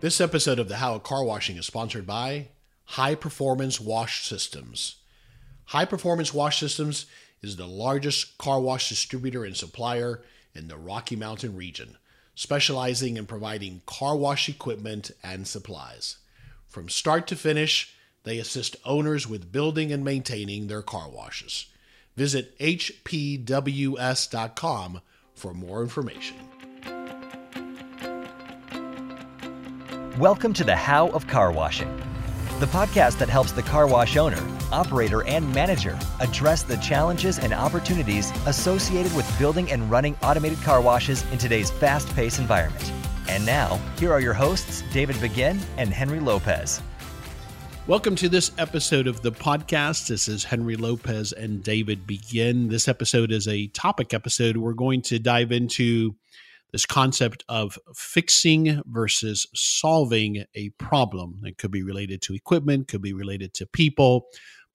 This episode of the How of Car Washing is sponsored by High Performance Wash Systems. High Performance Wash Systems is the largest car wash distributor and supplier in the Rocky Mountain region, specializing in providing car wash equipment and supplies. From start to finish, they assist owners with building and maintaining their car washes. Visit hpws.com for more information. Welcome to the How of Car Washing, the podcast that helps the car wash owner, operator, and manager address the challenges and opportunities associated with building and running automated car washes in today's fast paced environment. And now, here are your hosts, David Begin and Henry Lopez. Welcome to this episode of the podcast. This is Henry Lopez and David Begin. This episode is a topic episode. We're going to dive into this concept of fixing versus solving a problem. It could be related to equipment, could be related to people.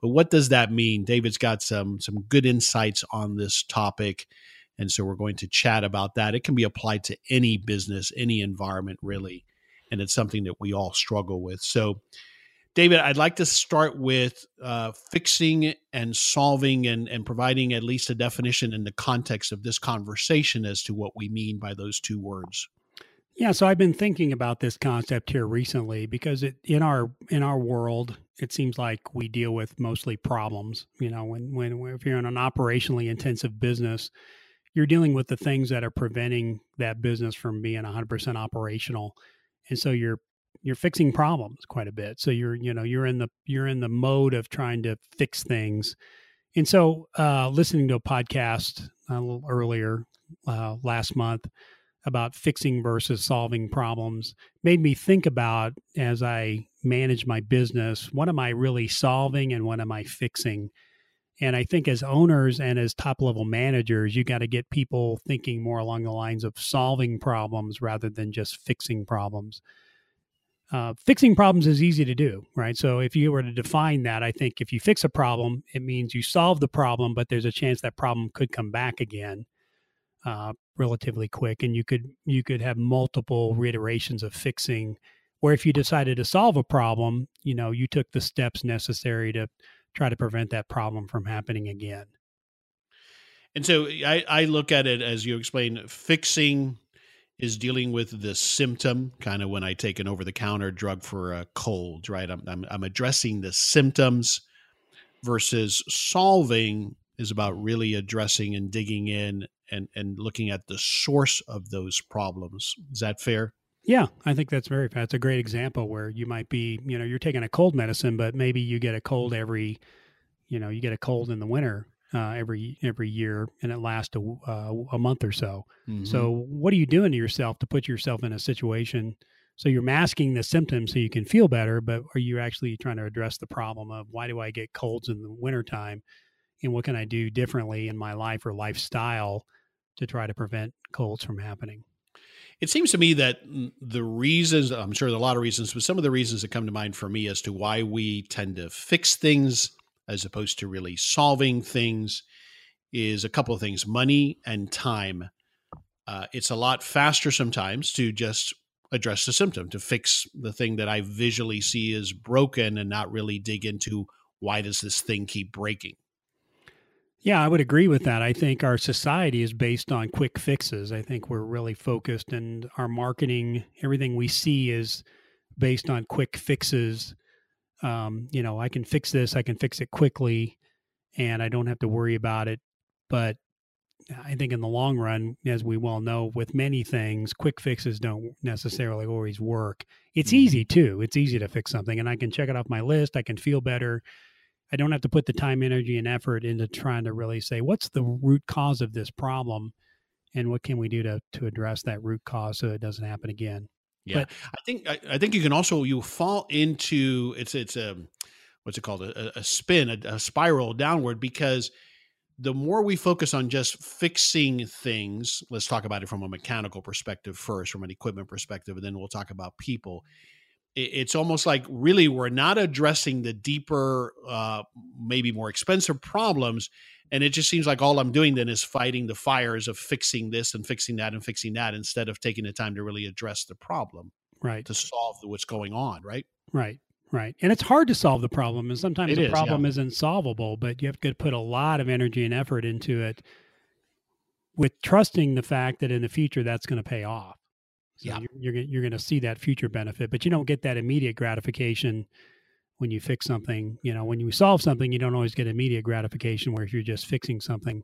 But what does that mean? David's got some some good insights on this topic. And so we're going to chat about that. It can be applied to any business, any environment, really. And it's something that we all struggle with. So David, I'd like to start with uh, fixing and solving and, and providing at least a definition in the context of this conversation as to what we mean by those two words. Yeah, so I've been thinking about this concept here recently because it in our in our world it seems like we deal with mostly problems. You know, when when if you're in an operationally intensive business, you're dealing with the things that are preventing that business from being 100% operational, and so you're you're fixing problems quite a bit. So you're you know you're in the you're in the mode of trying to fix things. And so uh, listening to a podcast a little earlier uh, last month about fixing versus solving problems made me think about as I manage my business, what am I really solving and what am I fixing? And I think as owners and as top level managers, you got to get people thinking more along the lines of solving problems rather than just fixing problems uh, fixing problems is easy to do, right? So if you were to define that, I think if you fix a problem, it means you solve the problem, but there's a chance that problem could come back again uh, relatively quick, and you could you could have multiple reiterations of fixing. Where if you decided to solve a problem, you know, you took the steps necessary to try to prevent that problem from happening again. And so I, I look at it as you explain, fixing is dealing with the symptom, kind of when I take an over the counter drug for a cold, right? I'm, I'm, I'm addressing the symptoms versus solving is about really addressing and digging in and, and looking at the source of those problems. Is that fair? Yeah, I think that's very fair. It's a great example where you might be, you know, you're taking a cold medicine, but maybe you get a cold every, you know, you get a cold in the winter uh, every every year, and it lasts a, uh, a month or so. Mm-hmm. So, what are you doing to yourself to put yourself in a situation? So you're masking the symptoms so you can feel better, but are you actually trying to address the problem of why do I get colds in the wintertime? And what can I do differently in my life or lifestyle to try to prevent colds from happening? It seems to me that the reasons, I'm sure there are a lot of reasons, but some of the reasons that come to mind for me as to why we tend to fix things as opposed to really solving things is a couple of things money and time. Uh, it's a lot faster sometimes to just address the symptom, to fix the thing that I visually see is broken and not really dig into why does this thing keep breaking. Yeah, I would agree with that. I think our society is based on quick fixes. I think we're really focused, and our marketing, everything we see is based on quick fixes um, you know, I can fix this, I can fix it quickly, and I don't have to worry about it. But I think in the long run, as we well know, with many things, quick fixes don't necessarily always work. It's mm-hmm. easy too. It's easy to fix something, and I can check it off my list. I can feel better. I don't have to put the time, energy, and effort into trying to really say what's the root cause of this problem, and what can we do to to address that root cause so it doesn't happen again. Yeah, but, I think I, I, think you can also you fall into it's it's a what's it called a, a spin a, a spiral downward because the more we focus on just fixing things, let's talk about it from a mechanical perspective first, from an equipment perspective, and then we'll talk about people. It's almost like really we're not addressing the deeper, uh, maybe more expensive problems and it just seems like all I'm doing then is fighting the fires of fixing this and fixing that and fixing that instead of taking the time to really address the problem. right to solve what's going on, right? Right. Right. And it's hard to solve the problem. And sometimes It the is, problem yeah. isn't solvable, but you have to put a lot of energy and effort into it with trusting the fact that in the future that's going to pay off. So Yeah. you're, you're, you're going to see that future benefit, but you don't get that immediate gratification when you fix something. You know, when you solve something, you don't always get immediate gratification, where if you're just fixing something,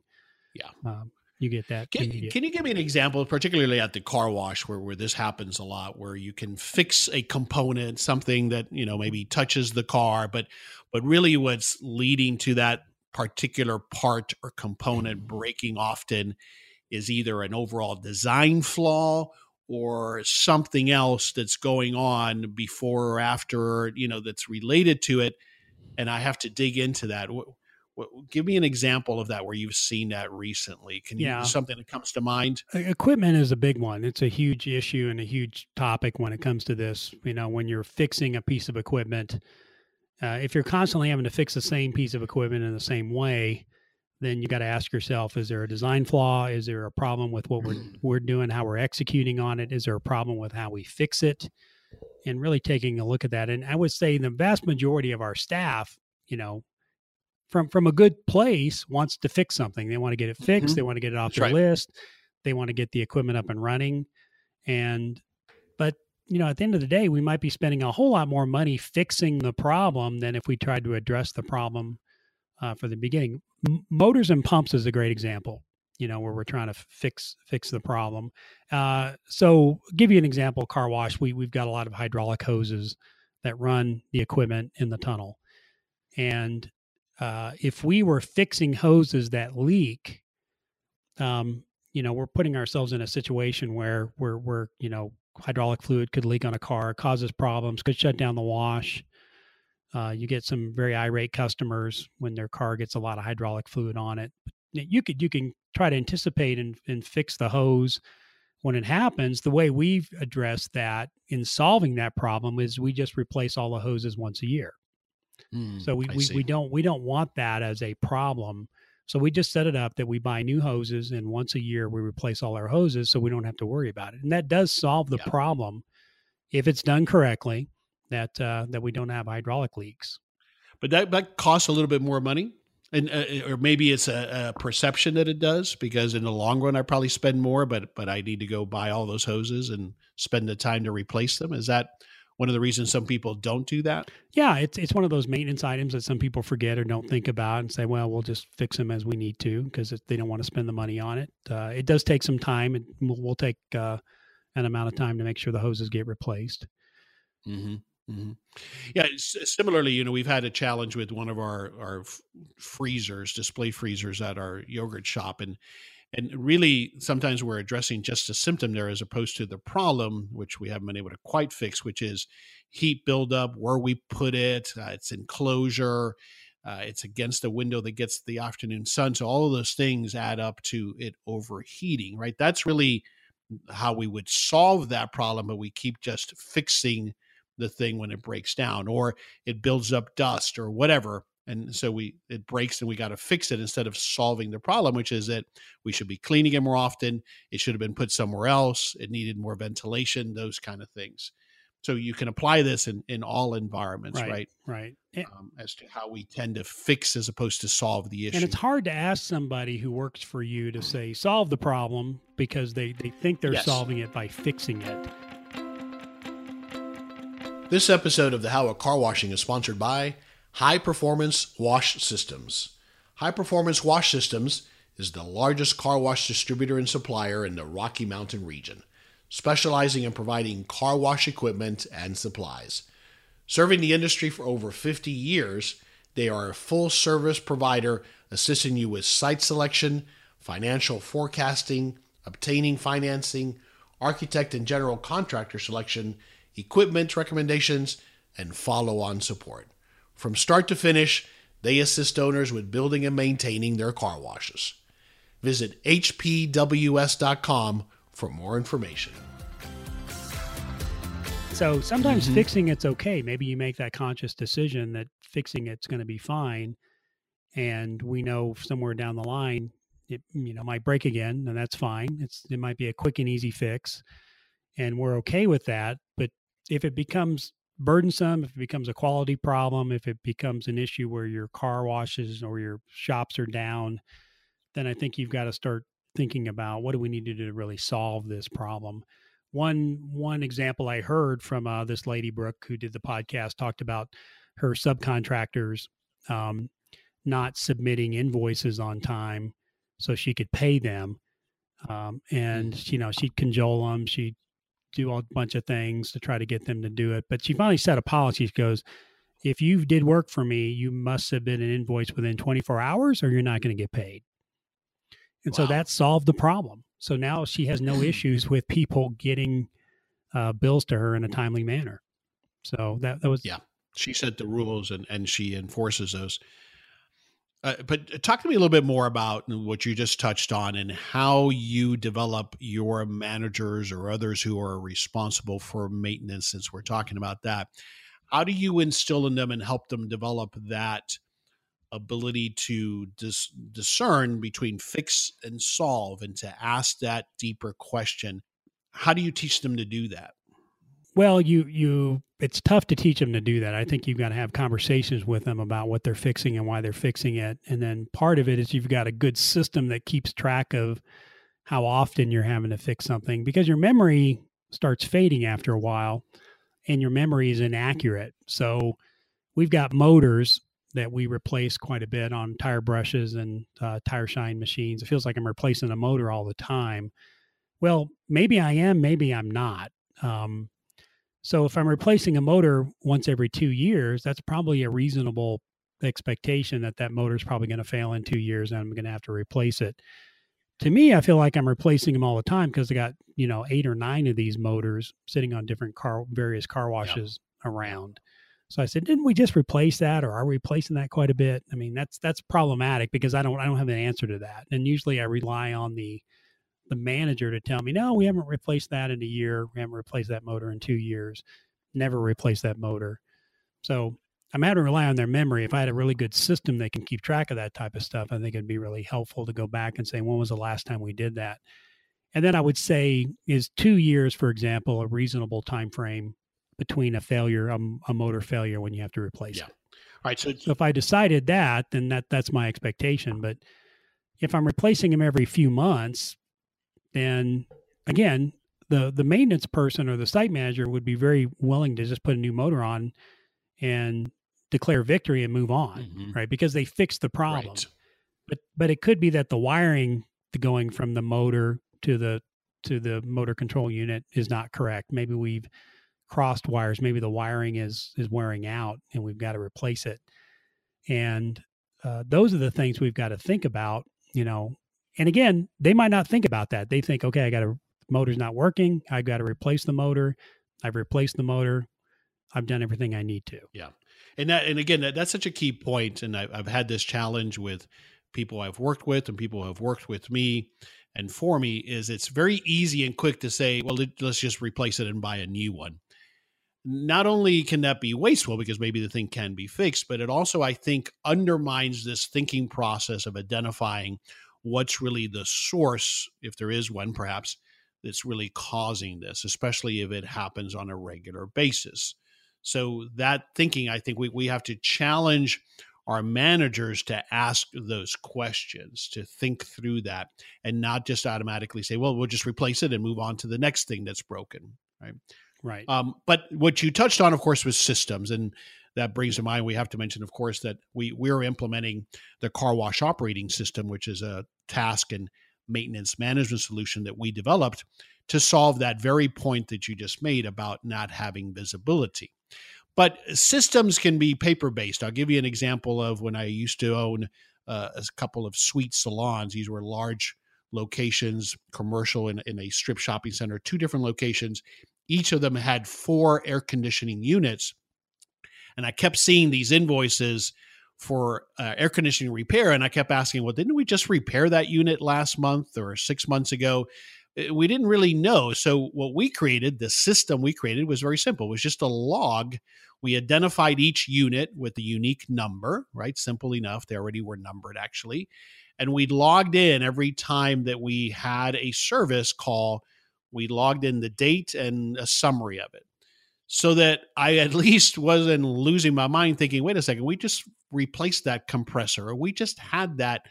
Yeah. um, you get that Can, can you give me an example, particularly at the car wash, where, where this happens a lot, where you can fix a component, something that you know maybe touches the car, but but really what's leading to that particular part or component breaking often is either an overall design flaw or something else that's going on before or after, you know, that's related to it, and I have to dig into that. What, what, give me an example of that where you've seen that recently. Can you Yeah. something that comes to mind? Equipment is a big one it's a huge issue and a huge topic when it comes to this you know when you're fixing a piece of equipment uh, if you're constantly having to fix the same piece of equipment in the same way then you got to ask yourself is there a design flaw? Is there a problem with what we're we're doing how we're executing on it? Is there a problem with how we fix it? And really taking a look at that. And i would say the vast majority of our staff you know from from a good place wants to fix something. They want to get it fixed Mhm. they want to get it off That's their right. list they want to get the equipment up and running. And but you know at the end of the day we might be spending a whole lot more money fixing the problem than if we tried to address the problem uh, for the beginning. M- motors and pumps is a great example you know where we're trying to fix fix the problem. Uh, so give you an example car wash. We, we've got a lot of hydraulic hoses that run the equipment in the tunnel. And uh, if we were fixing hoses that leak um, you know we're putting ourselves in a situation where we're we're you know hydraulic fluid could leak on a car causes problems could shut down the wash uh, you get some very irate customers when their car gets a lot of hydraulic fluid on it you could you can try to anticipate and, and fix the hose when it happens the way we've addressed that in solving that problem is we just replace all the hoses once a year so we, we, we don't we don't want that as a problem. So we just set it up that we buy new hoses and once a year we replace all our hoses so we don't have to worry about it. And that does solve the Yeah. problem if it's done correctly that uh, that we don't have hydraulic leaks. but that that costs a little bit more money and uh, or maybe it's a, a perception that it does because in the long run i probably spend more but but i need to go buy all those hoses and spend the time to replace them is that one of the reasons some people don't do that Yeah, it's it's one of those maintenance items that some people forget or don't think about and say, well, we'll just fix them as we need to because they don't want to spend the money on it. Uh, it does take some time. It will will take uh, an amount of time to make sure the hoses get replaced. Mm-hmm. Mm-hmm. Yeah. Similarly, you know, we've had a challenge with one of our our freezers, display freezers at our yogurt shop, and and really sometimes we're addressing just a symptom there as opposed to the problem, which we haven't been able to quite fix, which is heat buildup, where we put it, uh, its enclosure. Uh, it's against a window that gets the afternoon sun. So all of those things add up to it overheating, right? That's really how we would solve that problem, but we keep just fixing the thing when it breaks down or it builds up dust or whatever and so we it breaks and we got to fix it instead of solving the problem which is that we should be cleaning it more often it should have been put somewhere else it needed more ventilation those kind of things so you can apply this in in all environments Right. right, Right. And, Um, as to how we tend to fix as opposed to solve the issue and it's hard to ask somebody who works for you to say solve the problem because they, they think they're Yes. solving it by fixing it. This episode of the How of Car Washing is sponsored by High Performance Wash Systems. High Performance Wash Systems is the largest car wash distributor and supplier in the Rocky Mountain region, specializing in providing car wash equipment and supplies. Serving the industry for over 50 years, they are a full service provider assisting you with site selection, financial forecasting, obtaining financing, architect and general contractor selection, equipment recommendations, and follow on support. From start to finish, they assist owners with building and maintaining their car washes. Visit hpws.com for more information. So sometimes Mhm. fixing it's okay. Maybe you make that conscious decision that fixing it's going to be fine. And we know somewhere down the line, it you know might break again, and that's fine. It's it might be a quick and easy fix, and we're okay with that. But if it becomes burdensome, if it becomes a quality problem, if it becomes an issue where your car washes or your shops are down, then I think you've got to start thinking about what do we need to do to really solve this problem. One one example I heard from uh, this lady Brooke who did the podcast talked about her subcontractors um, not submitting invoices on time so she could pay them. Um, and mm. you know she'd cajole them, she'd do a bunch of things to try to get them to do it. But she finally set a policy. She goes, "If you did work for me, you must submit an invoice within 24 hours, or you're not going to get paid." And wow. so that solved the problem. So now she has no issues with people getting uh, bills to her in a timely manner. So that that was yeah. She set the rules and and she enforces those. Uh, but talk to me a little bit more about what you just touched on and how you develop your managers or others who are responsible for maintenance. Since we're talking about that, how do you instill in them and help them develop that ability to dis- discern between fix and solve and to ask that deeper question? How do you teach them to do that? Well, you you it's tough to teach them to do that. I think you've got to have conversations with them about what they're fixing and why they're fixing it. And then part of it is you've got a good system that keeps track of how often you're having to fix something because your memory starts fading after a while and your memory is inaccurate. So we've got motors that we replace quite a bit on tire brushes and uh, tire shine machines. It feels like I'm replacing a motor all the time. Well, maybe I am, maybe I'm not. Um, so if I'm replacing a motor once every two years, that's probably a reasonable expectation that that motor is probably going to fail in two years and I'm going to have to replace it. To me, I feel like I'm replacing them all the time because I got, you know, eight or nine of these motors sitting on different car, various car washes yeah. around. So I said, didn't we just replace that or are we replacing that quite a bit? I mean, that's, that's problematic because I don't, I don't have an answer to that. And usually I rely on the, the manager to tell me, no, we haven't replaced that in a year. We haven't replaced that motor in two years. Never replaced that motor. So I'm having to rely on their memory. If I had a really good system that can keep track of that type of stuff, I think it'd be really helpful to go back and say, when was the last time we did that? And then I would say, is two years, for example, a reasonable time frame between a failure, a, a motor failure, when you have to replace yeah. it? All right. So, so if I decided that, then that that's my expectation. But if I'm replacing them every few months, then again, the the maintenance person or the site manager would be very willing to just put a new motor on and declare victory and move on, mm-hmm. right? Because they fixed the problem. Right. But but it could be that the wiring going from the motor to the to the motor control unit is not correct. Maybe we've crossed wires. Maybe the wiring is is wearing out and we've got to replace it. And uh, those are the things we've got to think about. You know, and again, they might not think about that. They think, okay, I got a motor's not working. I got to replace the motor. I've replaced the motor. I've done everything I need to. Yeah. And that, and again, that, that's such a key point. And I, I've had this challenge with people I've worked with and people who have worked with me and for me is it's very easy and quick to say, well, let's just replace it and buy a new one. Not only can that be wasteful because maybe the thing can be fixed, but it also, I think, undermines this thinking process of identifying what's really the source, if there is one perhaps, that's really causing this, especially if it happens on a regular basis. So, that thinking, I think we, we have to challenge our managers to ask those questions, to think through that, and not just automatically say, well, we'll just replace it and move on to the next thing that's broken. Right. Right. Um, but what you touched on, of course, was systems. And that brings to mind we have to mention, of course, that we we're implementing the car wash operating system, which is a task and maintenance management solution that we developed to solve that very point that you just made about not having visibility. But systems can be paper based. I'll give you an example of when I used to own uh, a couple of suite salons. These were large locations, commercial in, in a strip shopping center, two different locations. Each of them had four air conditioning units and I kept seeing these invoices for uh, air conditioning repair. And I kept asking, well, didn't we just repair that unit last month or six months ago? Uh, we didn't really know. So what we created, the system we created was very simple. It was just a log. We identified each unit with a unique number, right? Simple enough. They already were numbered actually. And we logged in every time that we had a service call. We logged in the date and a summary of it. So that I at least wasn't losing my mind thinking, wait a second, we just replaced that compressor or we just had that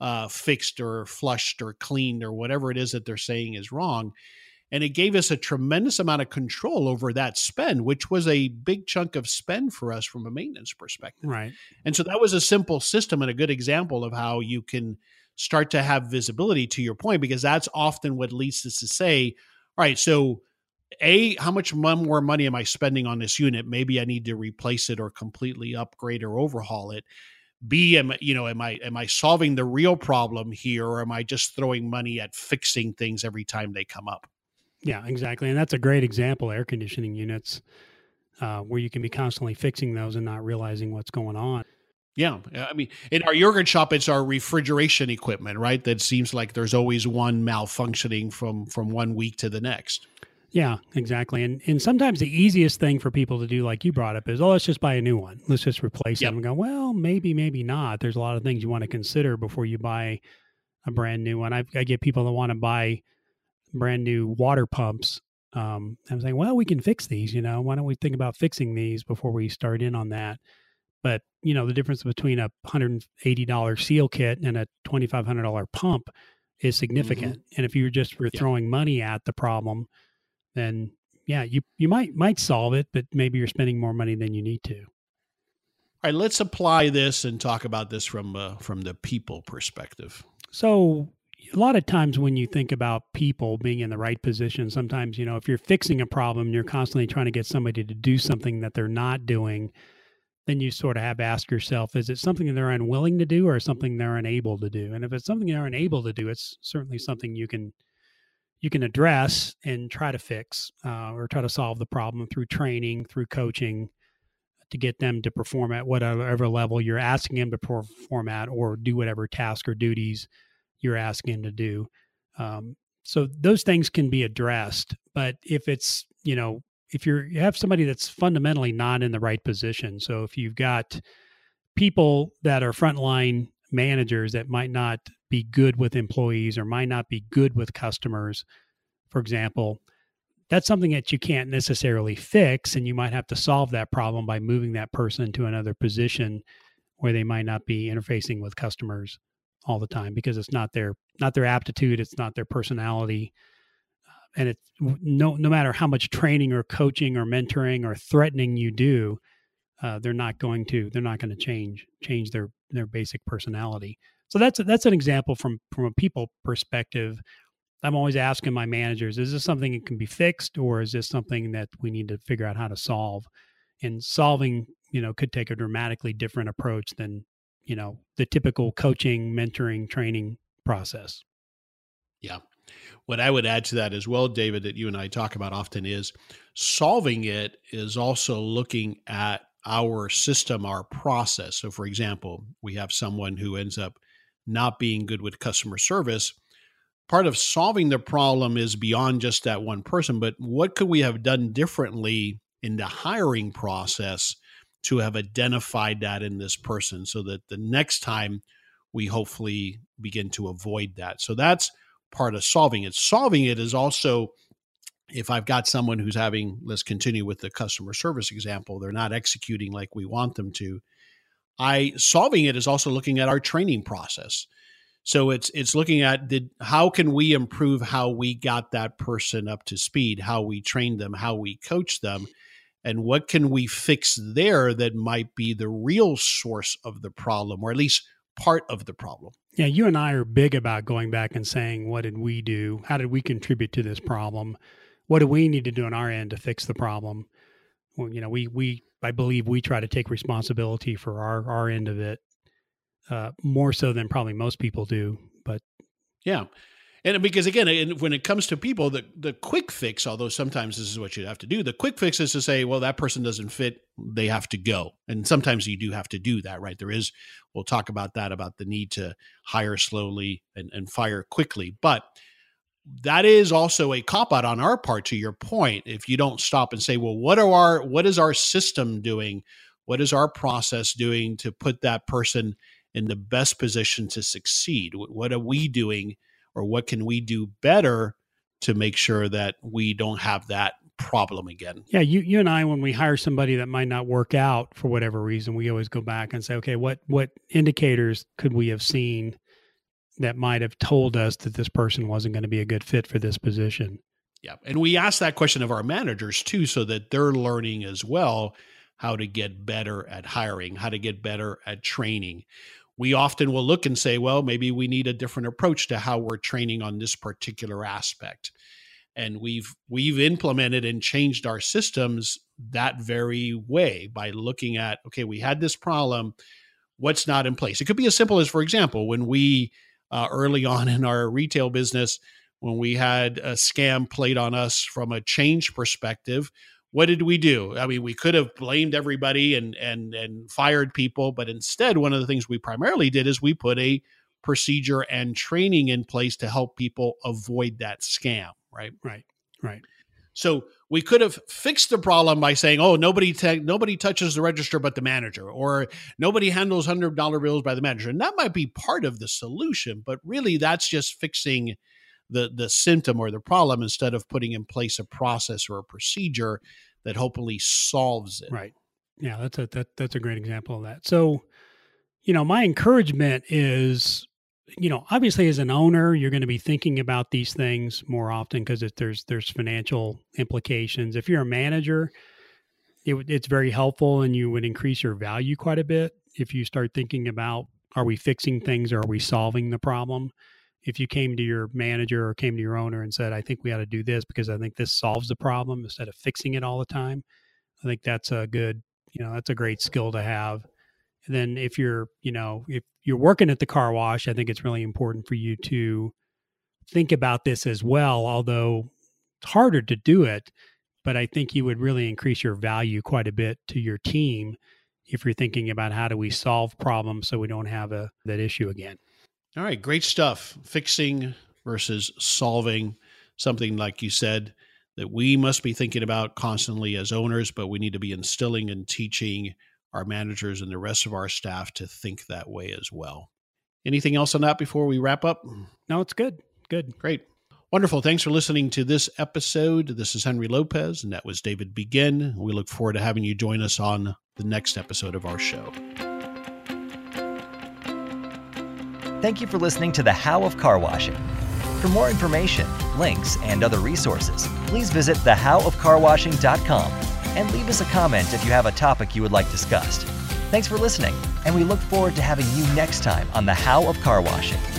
uh, fixed or flushed or cleaned or whatever it is that they're saying is wrong. And it gave us a tremendous amount of control over that spend, which was a big chunk of spend for us from a maintenance perspective. Right. And so that was a simple system and a good example of how you can start to have visibility to your point, because that's often what leads us to say, all right, so a how much more money am i spending on this unit maybe i need to replace it or completely upgrade or overhaul it b am you know am i am i solving the real problem here or am i just throwing money at fixing things every time they come up yeah exactly and that's a great example air conditioning units uh, where you can be constantly fixing those and not realizing what's going on yeah, I mean, in our yogurt shop, it's our refrigeration equipment, right? That seems like there's always one malfunctioning from from one week to the next. Yeah, exactly. And and sometimes the easiest thing for people to do, like you brought up, is oh, let's just buy a new one. Let's just replace yep. it. And go, well, maybe, maybe not. There's a lot of things you want to consider before you buy a brand new one. I've, I get people that want to buy brand new water pumps. Um, I'm saying, well, we can fix these. You know, why don't we think about fixing these before we start in on that? But you know, the difference between a $180 seal kit and a $2,500 pump is significant. Mm-hmm. And if you're just were throwing money at the problem then yeah, you you might might solve it, but maybe you're spending more money than you need to. All right, let's apply this and talk about this from uh, from the people perspective. So, a lot of times when you think about people being in the right position, sometimes you know if you're fixing a problem, and you're constantly trying to get somebody to do something that they're not doing. Then you sort of have to ask yourself: Is it something they're unwilling to do, or something they're unable to do? And if it's something they're unable to do, it's certainly something you can you can address and try to fix uh, or try to solve the problem through training, through coaching to get them to perform at whatever level you're asking them to perform at or do whatever task or duties you're asking them to do. Um, so those things can be addressed. But if it's, you know, if you're, you have somebody that's fundamentally not in the right position. So if you've got people that are frontline managers that might not be good with employees or might not be good with customers, for example, that's something that you can't necessarily fix. And you might have to solve that problem by moving that person to another position where they might not be interfacing with customers all the time because it's not their not their aptitude it's not their personality and it's no no matter how much training or coaching or mentoring or threatening you do uh, they're not going to they're not going to change change their their basic personality so that's that's an example from from a people perspective. I'm always asking my managers, is this something that can be fixed or is this something that we need to figure out how to solve? And solving, you know, could take a dramatically different approach than, you know, the typical coaching, mentoring, training process. Yeah. What I would add to that as well, David, that you and I talk about often is solving it is also looking at our system, our process. So, for example, we have someone who ends up not being good with customer service. Part of solving the problem is beyond just that one person, but what could we have done differently in the hiring process to have identified that in this person so that the next time we hopefully begin to avoid that? So that's part of solving it. Solving it is also if I've got someone who's having, let's continue with the customer service example, they're not executing like we want them to. I solving it is also looking at our training process. So it's it's looking at did how can we improve how we got that person up to speed, how we trained them, how we coach them, and what can we fix there that might be the real source of the problem, or at least part of the problem. Yeah, you and I are big about going back and saying, what did we do? How did we contribute to this problem? What do we need to do on our end to fix the problem? Well, you know, we we I believe we try to take responsibility for our our end of it uh, more so than probably most people do. But yeah, and because again, when it comes to people, the the quick fix, although sometimes this is what you have to do, the quick fix is to say, well, that person doesn't fit, they have to go, and sometimes you do have to do that, right? There is, we'll talk about that about the need to hire slowly and, and fire quickly, but that is also a cop out on our part to your point if you don't stop and say well what are our what is our system doing what is our process doing to put that person in the best position to succeed what are we doing or what can we do better to make sure that we don't have that problem again. Yeah, you you and I when we hire somebody that might not work out for whatever reason, we always go back and say, okay, what what indicators could we have seen that might have told us that this person wasn't going to be a good fit for this position? Yeah. And we ask that question of our managers too, so that they're learning as well how to get better at hiring, how to get better at training. We often will look and say, well, maybe we need a different approach to how we're training on this particular aspect. And we've we've implemented and changed our systems that very way by looking at, okay, we had this problem, what's not in place. It could be as simple as, for example, when we uh, early on in our retail business, when we had a scam played on us from a change perspective, what did we do? I mean, we could have blamed everybody and and and fired people, but instead, one of the things we primarily did is we put a procedure and training in place to help people avoid that scam. Right. Right. Right. So we could have fixed the problem by saying, "Oh, nobody te- nobody touches the register but the manager," or "Nobody handles hundred dollar bills by the manager," and that might be part of the solution. But really, that's just fixing the the symptom or the problem instead of putting in place a process or a procedure that hopefully solves it. Right. Yeah, that's a that that's a great example of that. So, you know, my encouragement is you know, obviously as an owner, you're going to be thinking about these things more often because there's there's financial implications. If you're a manager, it, it's very helpful and you would increase your value quite a bit if you start thinking about are we fixing things or are we solving the problem? If you came to your manager or came to your owner and said, I think we ought to do this because I think this solves the problem instead of fixing it all the time, I think that's a good, you know, that's a great skill to have. Then if you're, you know, if you're working at the car wash, I think it's really important for you to think about this as well, although it's harder to do it. But I think you would really increase your value quite a bit to your team if you're thinking about how do we solve problems so we don't have a, that issue again. All right, great stuff. Fixing versus solving something like you said that we must be thinking about constantly as owners, but we need to be instilling and teaching our managers and the rest of our staff to think that way as well. Anything else on that before we wrap up? No, it's good. Good. Great. Wonderful. Thanks for listening to this episode. This is Henry Lopez, and that was David Begin. We look forward to having you join us on the next episode of our show. Thank you for listening to The How of Car Washing. For more information, links, and other resources, please visit thehowofcarwashing.com and leave us a comment if you have a topic you would like discussed. Thanks for listening, and we look forward to having you next time on The How of Car Washing.